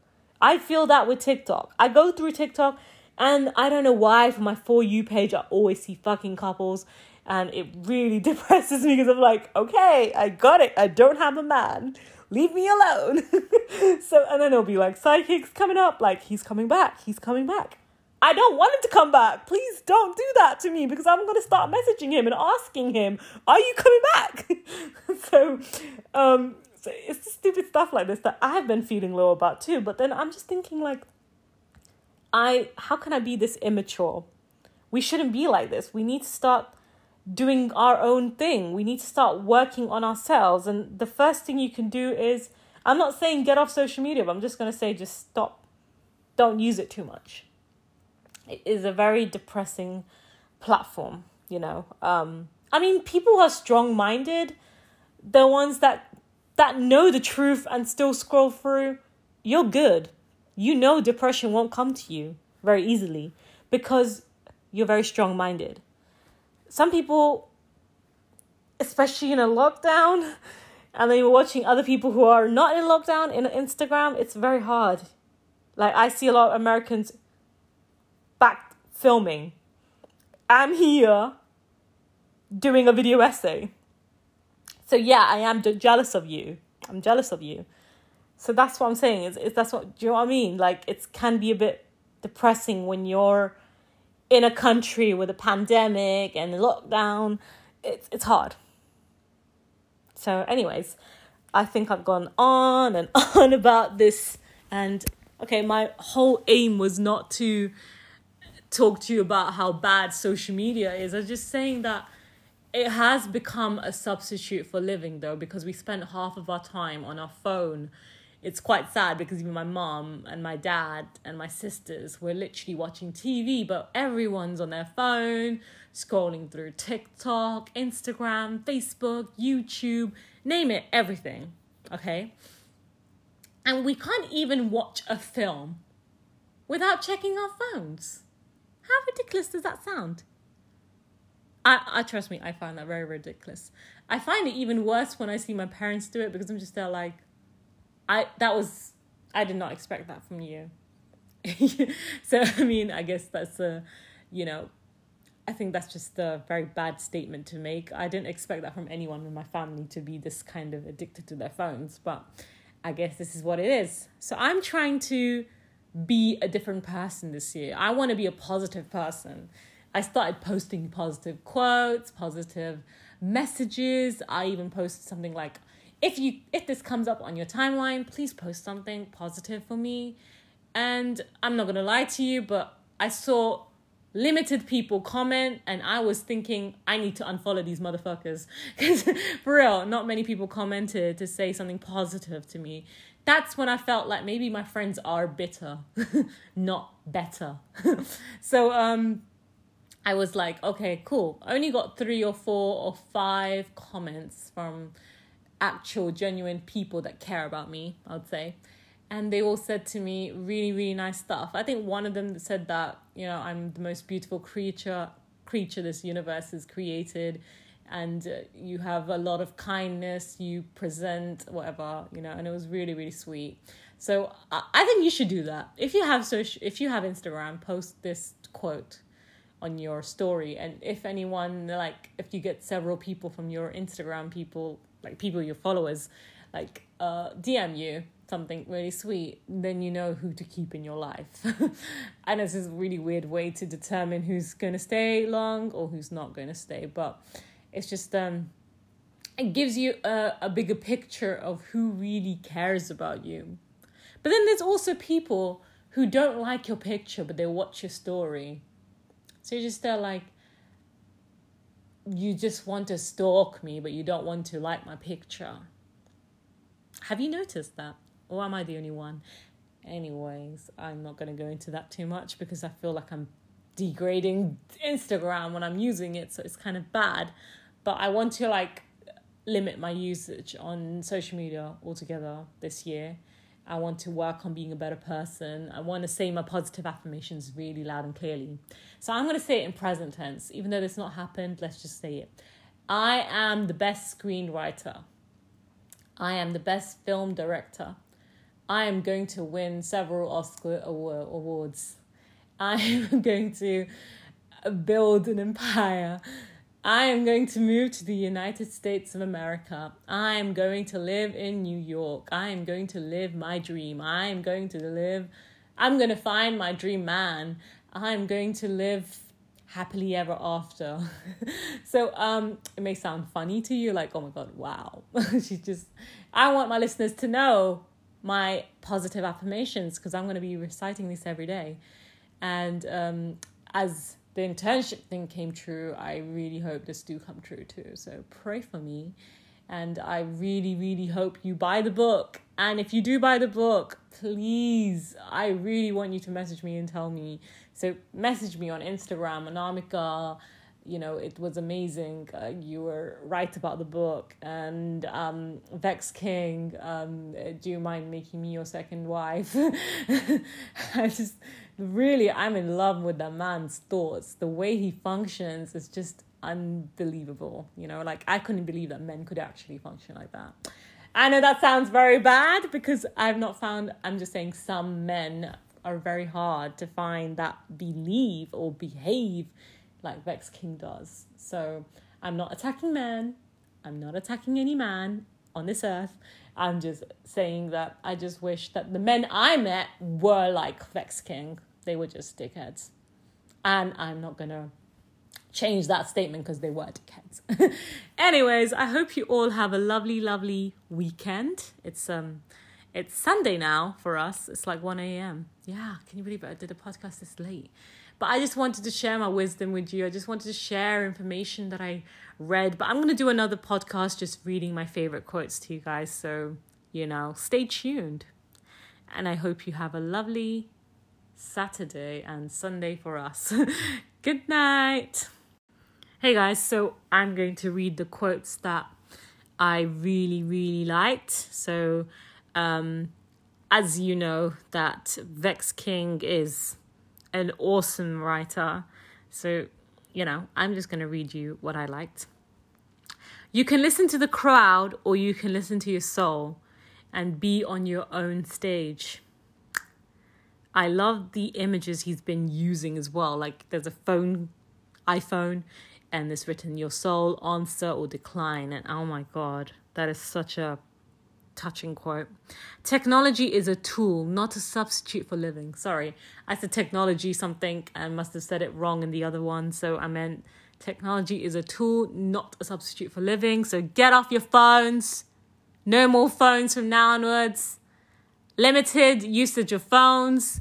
I feel that with TikTok. I go through TikTok and I don't know why for my For You page, I always see fucking couples. And it really depresses me because I'm like, okay, I got it. I don't have a man. Leave me alone. so, and then it'll be like, psychics coming up. Like, he's coming back. He's coming back. I don't want him to come back. Please don't do that to me because I'm going to start messaging him and asking him, Are you coming back? so, um, so it's stupid stuff like this that I've been feeling low about too. But then I'm just thinking, like, I, how can I be this immature? We shouldn't be like this. We need to start doing our own thing. We need to start working on ourselves. And the first thing you can do is, I'm not saying get off social media, but I'm just going to say just stop. Don't use it too much it is a very depressing platform, you know. Um, I mean, people are strong minded, the ones that that know the truth and still scroll through, you're good. You know depression won't come to you very easily because you're very strong minded. Some people, especially in a lockdown, and then you're watching other people who are not in lockdown in Instagram, it's very hard. Like I see a lot of Americans back filming. I'm here doing a video essay. So yeah, I am jealous of you. I'm jealous of you. So that's what I'm saying. Is is that's what do you know what I mean? Like it can be a bit depressing when you're in a country with a pandemic and a lockdown. It's it's hard. So, anyways, I think I've gone on and on about this. And okay, my whole aim was not to talk to you about how bad social media is. I'm just saying that it has become a substitute for living though because we spend half of our time on our phone. It's quite sad because even my mom and my dad and my sisters were literally watching TV, but everyone's on their phone, scrolling through TikTok, Instagram, Facebook, YouTube, name it, everything. Okay? And we can't even watch a film without checking our phones. How ridiculous does that sound? I, I trust me, I find that very ridiculous. I find it even worse when I see my parents do it because I'm just there like, I that was I did not expect that from you. so I mean, I guess that's a, you know, I think that's just a very bad statement to make. I didn't expect that from anyone in my family to be this kind of addicted to their phones, but I guess this is what it is. So I'm trying to be a different person this year. I want to be a positive person. I started posting positive quotes, positive messages. I even posted something like if you if this comes up on your timeline, please post something positive for me. And I'm not to lie to you, but I saw limited people comment and I was thinking I need to unfollow these motherfuckers cuz for real, not many people commented to say something positive to me that's when I felt like maybe my friends are bitter, not better. so um I was like, okay, cool. I only got three or four or five comments from actual genuine people that care about me, I'd say. And they all said to me really, really nice stuff. I think one of them said that, you know, I'm the most beautiful creature creature this universe has created and uh, you have a lot of kindness you present whatever you know and it was really really sweet so I, I think you should do that if you have social if you have instagram post this quote on your story and if anyone like if you get several people from your instagram people like people your followers like uh dm you something really sweet then you know who to keep in your life and it's this really weird way to determine who's going to stay long or who's not going to stay but it's just um it gives you a, a bigger picture of who really cares about you. But then there's also people who don't like your picture but they watch your story. So you're just there like you just want to stalk me but you don't want to like my picture. Have you noticed that? Or am I the only one? Anyways, I'm not going to go into that too much because I feel like I'm degrading Instagram when I'm using it, so it's kind of bad but I want to like limit my usage on social media altogether this year. I want to work on being a better person. I want to say my positive affirmations really loud and clearly. So I'm going to say it in present tense, even though it's not happened. Let's just say it. I am the best screenwriter. I am the best film director. I am going to win several Oscar awards. I am going to build an empire. I am going to move to the United States of America. I am going to live in New York. I am going to live my dream. I am going to live, I'm going to find my dream man. I'm going to live happily ever after. so um it may sound funny to you like oh my god wow. She's just I want my listeners to know my positive affirmations because I'm going to be reciting this every day. And um as the internship thing came true, I really hope this do come true too. So pray for me. And I really, really hope you buy the book. And if you do buy the book, please, I really want you to message me and tell me. So message me on Instagram, Anamika. You know, it was amazing. Uh, you were right about the book. And um, Vex King, um, do you mind making me your second wife? I just really i'm in love with the man's thoughts. The way he functions is just unbelievable you know? Like i couldn't believe that men could actually function like that. I know that sounds very bad because i've not found i'm just saying some men are very hard to find that believe or behave like vex king does. So i'm not attacking men. I'm not attacking any man on this earth. I'm just saying that i just wish that the men i met were like vex king they were just dickheads. And I'm not going to change that statement because they were dickheads. Anyways, I hope you all have a lovely, lovely weekend. It's um it's Sunday now for us. It's like 1 a.m. Yeah, can you believe it? I did a podcast this late. But I just wanted to share my wisdom with you. I just wanted to share information that I read. But I'm going to do another podcast just reading my favorite quotes to you guys. So, you know, stay tuned. And I hope you have a lovely, Saturday and Sunday for us. Good night. Hey guys, so I'm going to read the quotes that I really, really liked. So, um, as you know, that Vex King is an awesome writer. So, you know, I'm just going to read you what I liked. You can listen to the crowd or you can listen to your soul and be on your own stage. I love the images he's been using as well. Like there's a phone, iPhone, and there's written your soul answer or decline. And oh my god, that is such a touching quote. Technology is a tool, not a substitute for living. Sorry, I said technology something and must have said it wrong in the other one. So I meant technology is a tool, not a substitute for living. So get off your phones. No more phones from now onwards limited usage of phones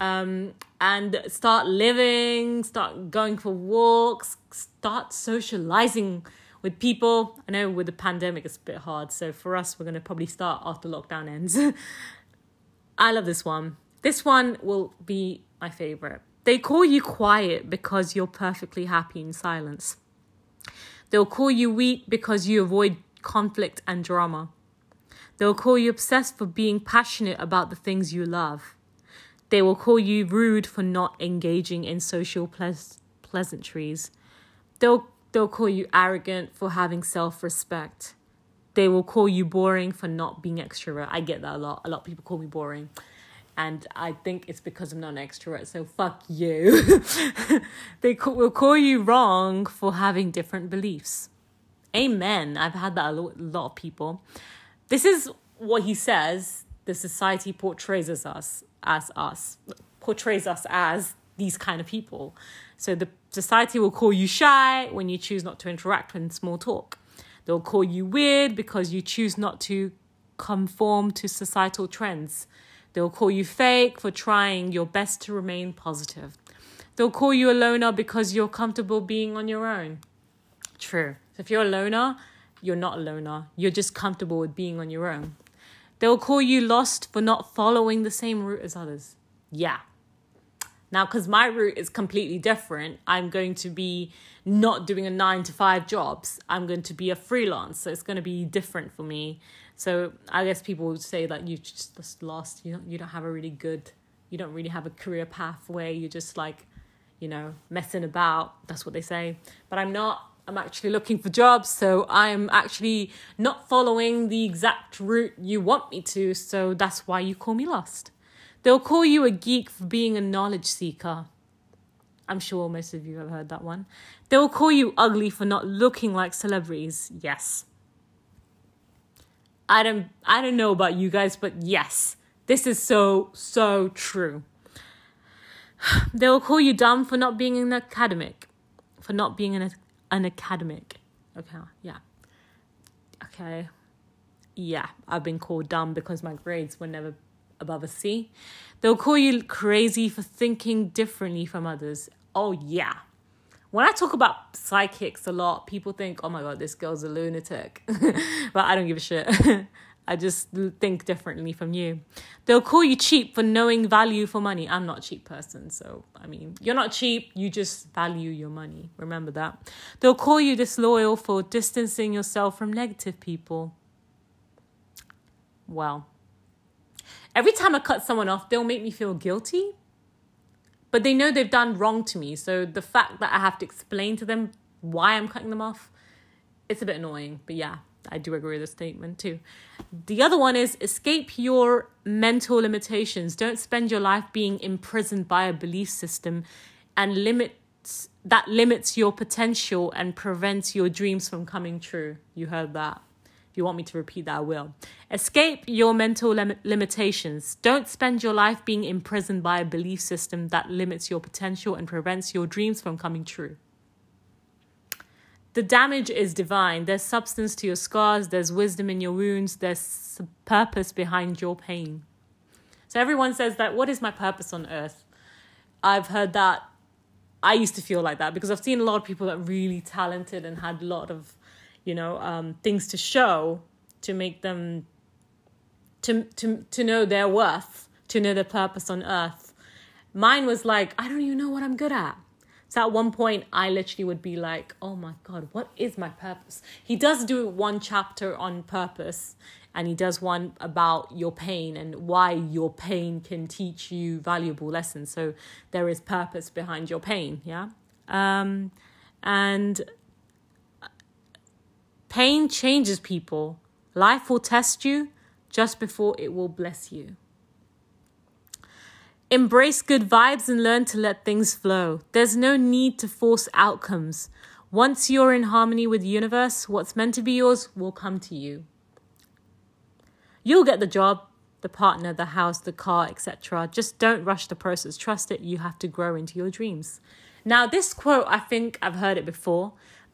um, and start living, start going for walks, start socializing with people. I know with the pandemic it's a bit hard, so for us, we're going to probably start after lockdown ends. I love this one. This one will be my favorite. They call you quiet because you're perfectly happy in silence. They'll call you weak because you avoid conflict and drama. They will call you obsessed for being passionate about the things you love. They will call you rude for not engaging in social pleas- pleasantries. They'll, they'll call you arrogant for having self respect. They will call you boring for not being extrovert. I get that a lot. A lot of people call me boring. And I think it's because I'm not an extrovert, so fuck you. they will call you wrong for having different beliefs. Amen. I've had that a lot of people. This is what he says the society portrays us as us, portrays us as these kind of people. So the society will call you shy when you choose not to interact in small talk. They'll call you weird because you choose not to conform to societal trends. They'll call you fake for trying your best to remain positive. They'll call you a loner because you're comfortable being on your own. True. So if you're a loner, you're not a loner. You're just comfortable with being on your own. They'll call you lost for not following the same route as others. Yeah. Now, because my route is completely different, I'm going to be not doing a nine to five jobs. I'm going to be a freelance. So it's going to be different for me. So I guess people would say that you just lost. You don't you don't have a really good. You don't really have a career pathway. You're just like, you know, messing about. That's what they say. But I'm not. I'm actually looking for jobs, so I'm actually not following the exact route you want me to. So that's why you call me lost. They'll call you a geek for being a knowledge seeker. I'm sure most of you have heard that one. They'll call you ugly for not looking like celebrities. Yes. I don't I don't know about you guys, but yes. This is so so true. They'll call you dumb for not being an academic. For not being an an academic. Okay, yeah. Okay. Yeah, I've been called dumb because my grades were never above a C. They'll call you crazy for thinking differently from others. Oh, yeah. When I talk about psychics a lot, people think, oh my God, this girl's a lunatic. but I don't give a shit. I just think differently from you. They'll call you cheap for knowing value for money. I'm not a cheap person, so I mean, you're not cheap, you just value your money. Remember that. They'll call you disloyal for distancing yourself from negative people. Well, every time I cut someone off, they'll make me feel guilty. But they know they've done wrong to me. So the fact that I have to explain to them why I'm cutting them off, it's a bit annoying. But yeah, I do agree with the statement too. The other one is escape your mental limitations. Don't spend your life being imprisoned by a belief system and limits that limits your potential and prevents your dreams from coming true. You heard that If you want me to repeat that, I will. Escape your mental lim- limitations. Don't spend your life being imprisoned by a belief system that limits your potential and prevents your dreams from coming true. The damage is divine. There's substance to your scars, there's wisdom in your wounds, there's purpose behind your pain. So everyone says that, what is my purpose on earth? I've heard that. I used to feel like that because I've seen a lot of people that really talented and had a lot of you know um, things to show to make them to to to know their worth to know their purpose on earth mine was like i don't even know what i'm good at so at one point i literally would be like oh my god what is my purpose he does do one chapter on purpose and he does one about your pain and why your pain can teach you valuable lessons so there is purpose behind your pain yeah um and Pain changes people. Life will test you just before it will bless you. Embrace good vibes and learn to let things flow. There's no need to force outcomes. Once you're in harmony with the universe, what's meant to be yours will come to you. You'll get the job, the partner, the house, the car, etc. Just don't rush the process. Trust it. You have to grow into your dreams. Now, this quote, I think I've heard it before,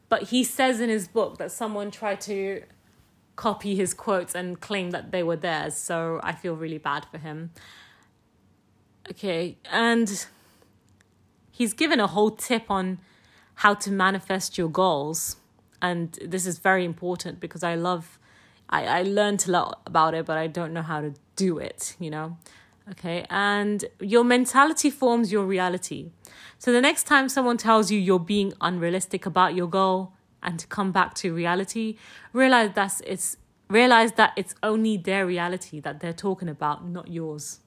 but he says in his book that someone tried to copy his quotes and claim that they were theirs. So I feel really bad for him. Okay, and he's given a whole tip on how to manifest your goals. And this is very important because I love, I, I learned a lot about it, but I don't know how to do it, you know? Okay, and your mentality forms your reality. So the next time someone tells you you're being unrealistic about your goal and to come back to reality, realize that it's realize that it's only their reality that they're talking about, not yours.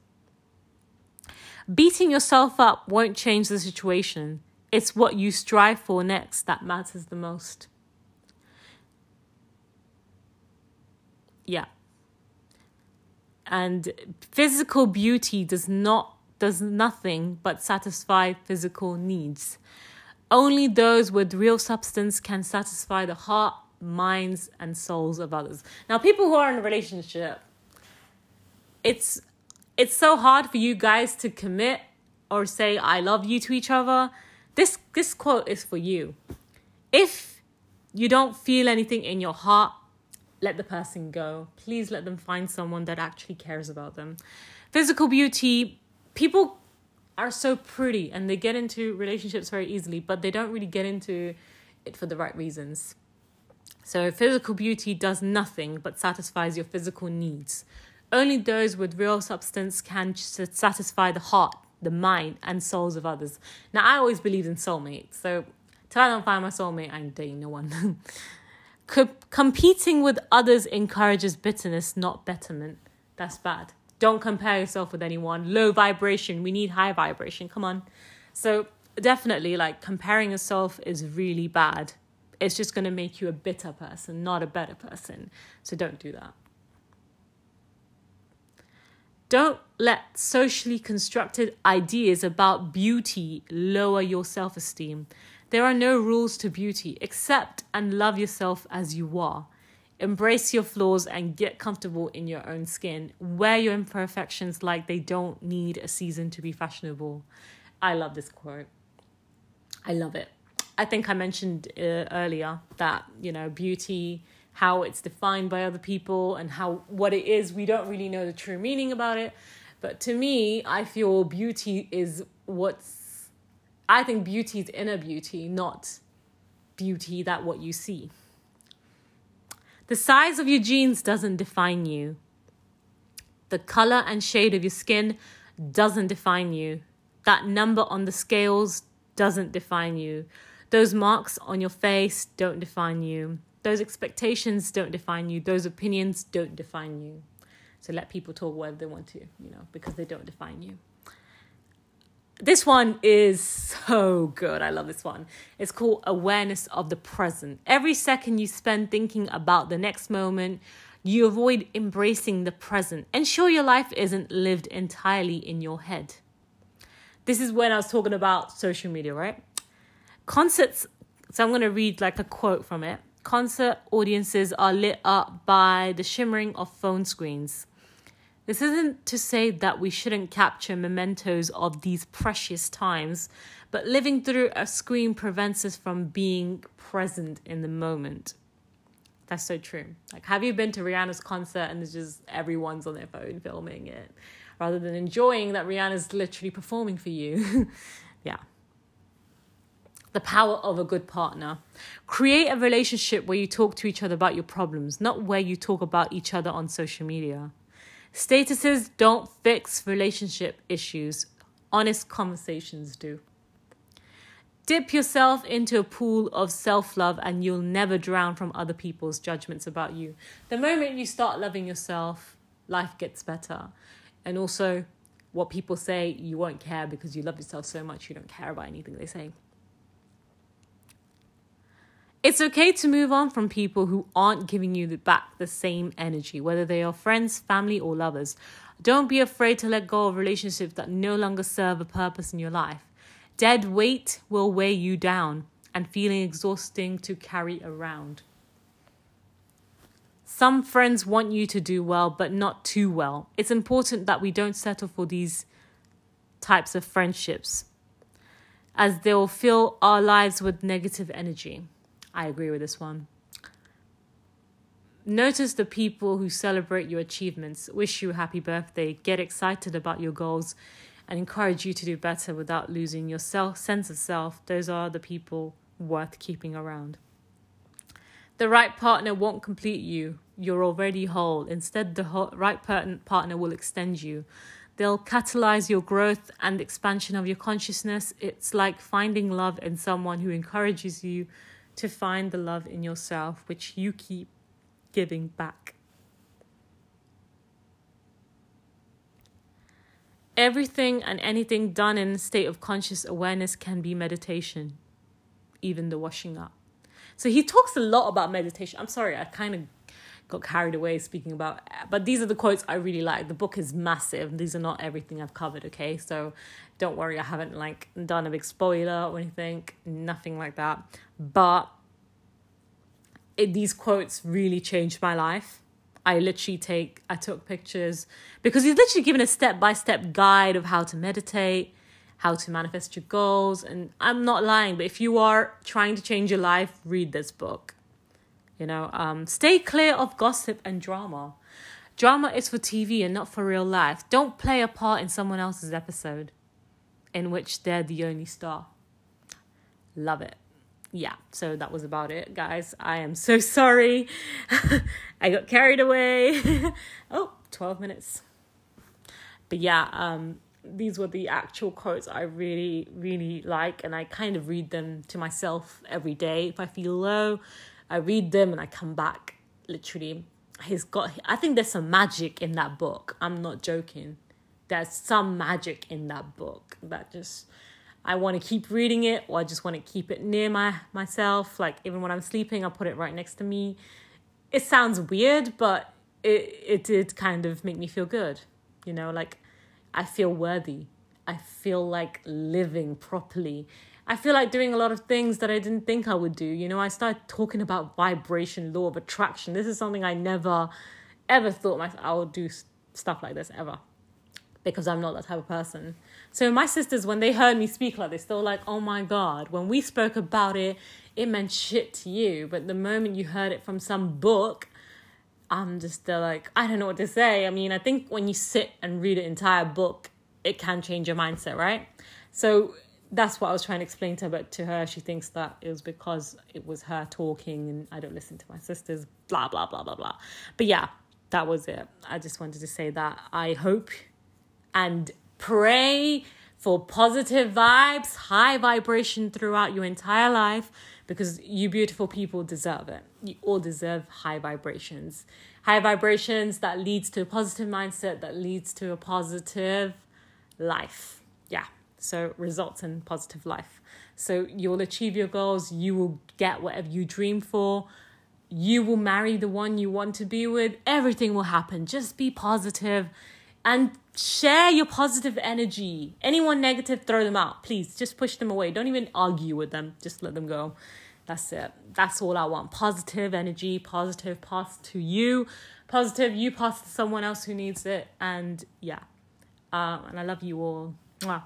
Beating yourself up won't change the situation. It's what you strive for next that matters the most. Yeah. And physical beauty does not does nothing but satisfy physical needs. Only those with real substance can satisfy the heart, minds, and souls of others. Now, people who are in a relationship, it's it's so hard for you guys to commit or say I love you to each other. This this quote is for you. If you don't feel anything in your heart, let the person go. Please let them find someone that actually cares about them. Physical beauty people are so pretty and they get into relationships very easily, but they don't really get into it for the right reasons. So, physical beauty does nothing but satisfies your physical needs. Only those with real substance can satisfy the heart, the mind, and souls of others. Now, I always believed in soulmates, so till I don't find my soulmate, I ain't dating no one. Co- competing with others encourages bitterness, not betterment. That's bad. Don't compare yourself with anyone. Low vibration. We need high vibration. Come on. So, definitely, like, comparing yourself is really bad. It's just going to make you a bitter person, not a better person. So, don't do that. Don't let socially constructed ideas about beauty lower your self esteem. There are no rules to beauty. Accept and love yourself as you are. Embrace your flaws and get comfortable in your own skin. Wear your imperfections like they don't need a season to be fashionable. I love this quote. I love it. I think I mentioned uh, earlier that, you know, beauty how it's defined by other people and how what it is. We don't really know the true meaning about it. But to me i feel beauty is what's i think beauty is inner beauty not beauty that what you see. The size of your jeans doesn't define you. The color and shade of your skin doesn't define you. That number on the scales doesn't define you. Those marks on your face don't define you those expectations don't define you, those opinions don't define you. So let people talk whatever they want to, you know, because they don't define you. This one is so good. I love this one. It's called Awareness of the Present. Every second you spend thinking about the next moment, you avoid embracing the present. Ensure your life isn't lived entirely in your head. This is when I was talking about social media, right? Concerts. So I'm going to read like a quote from it concert audiences are lit up by the shimmering of phone screens. This isn't to say that we shouldn't capture mementos of these precious times, but living through a screen prevents us from being present in the moment. That's so true. Like, have you been to Rihanna's concert and it's just everyone's on their phone filming it rather than enjoying that Rihanna's literally performing for you? yeah the power of a good partner. Create a relationship where you talk to each other about your problems, not where you talk about each other on social media. Statuses don't fix relationship issues, honest conversations do. Dip yourself into a pool of self love and you'll never drown from other people's judgments about you. The moment you start loving yourself, life gets better. And also, what people say, you won't care because you love yourself so much, you don't care about anything they say. It's okay to move on from people who aren't giving you back the same energy, whether they are friends, family, or lovers. Don't be afraid to let go of relationships that no longer serve a purpose in your life. Dead weight will weigh you down and feeling exhausting to carry around. Some friends want you to do well, but not too well. It's important that we don't settle for these types of friendships, as they'll fill our lives with negative energy. I agree with this one. Notice the people who celebrate your achievements, wish you happy birthday, get excited about your goals, and encourage you to do better without losing your self sense of self. Those are the people worth keeping around. The right partner won't complete you. You're already whole. Instead, the right partner will extend you. They'll catalyze your growth and expansion of your consciousness. It's like finding love in someone who encourages you to find the love in yourself which you keep giving back. Everything and anything done in a state of conscious awareness can be meditation, even the washing up. So he talks a lot about meditation. I'm sorry, I kind of got carried away speaking about but these are the quotes I really like. The book is massive. These are not everything I've covered, okay? So don't worry, I haven't like done a big spoiler or anything, nothing like that. But it, these quotes really changed my life. I literally take I took pictures because he's literally given a step by step guide of how to meditate, how to manifest your goals, and I'm not lying, but if you are trying to change your life, read this book. You know, um, stay clear of gossip and drama. Drama is for TV and not for real life. Don't play a part in someone else's episode in which they're the only star. Love it. Yeah, so that was about it, guys. I am so sorry. I got carried away. oh, 12 minutes. But yeah, um, these were the actual quotes I really, really like, and I kind of read them to myself every day if I feel low I read them and I come back. Literally, he's got. I think there's some magic in that book. I'm not joking. There's some magic in that book that just I want to keep reading it or I just want to keep it near my myself. Like even when I'm sleeping, I put it right next to me. It sounds weird, but it it did kind of make me feel good. You know, like I feel worthy. I feel like living properly. I feel like doing a lot of things that I didn't think I would do. You know, I started talking about vibration, law of attraction. This is something I never ever thought myself I would do stuff like this ever because I'm not that type of person. So my sisters, when they heard me speak like this, they were like, "Oh my god!" When we spoke about it, it meant shit to you, but the moment you heard it from some book, I'm just like, I don't know what to say. I mean, I think when you sit and read an entire book, it can change your mindset, right? So that's what I was trying to explain to her. But to her, she thinks that it was because it was her talking, and I don't listen to my sisters. Blah blah blah blah blah. But yeah, that was it. I just wanted to say that I hope and pray for positive vibes, high vibration throughout your entire life because you beautiful people deserve it. You all deserve high vibrations. High vibrations that leads to a positive mindset that leads to a positive life. Yeah. So results in positive life. So you'll achieve your goals, you will get whatever you dream for. You will marry the one you want to be with. Everything will happen. Just be positive and share your positive energy. Anyone negative, throw them out. Please just push them away. Don't even argue with them. Just let them go. That's it. That's all I want. Positive energy, positive pass to you, positive you pass to someone else who needs it. And yeah. Um, and I love you all. Mwah.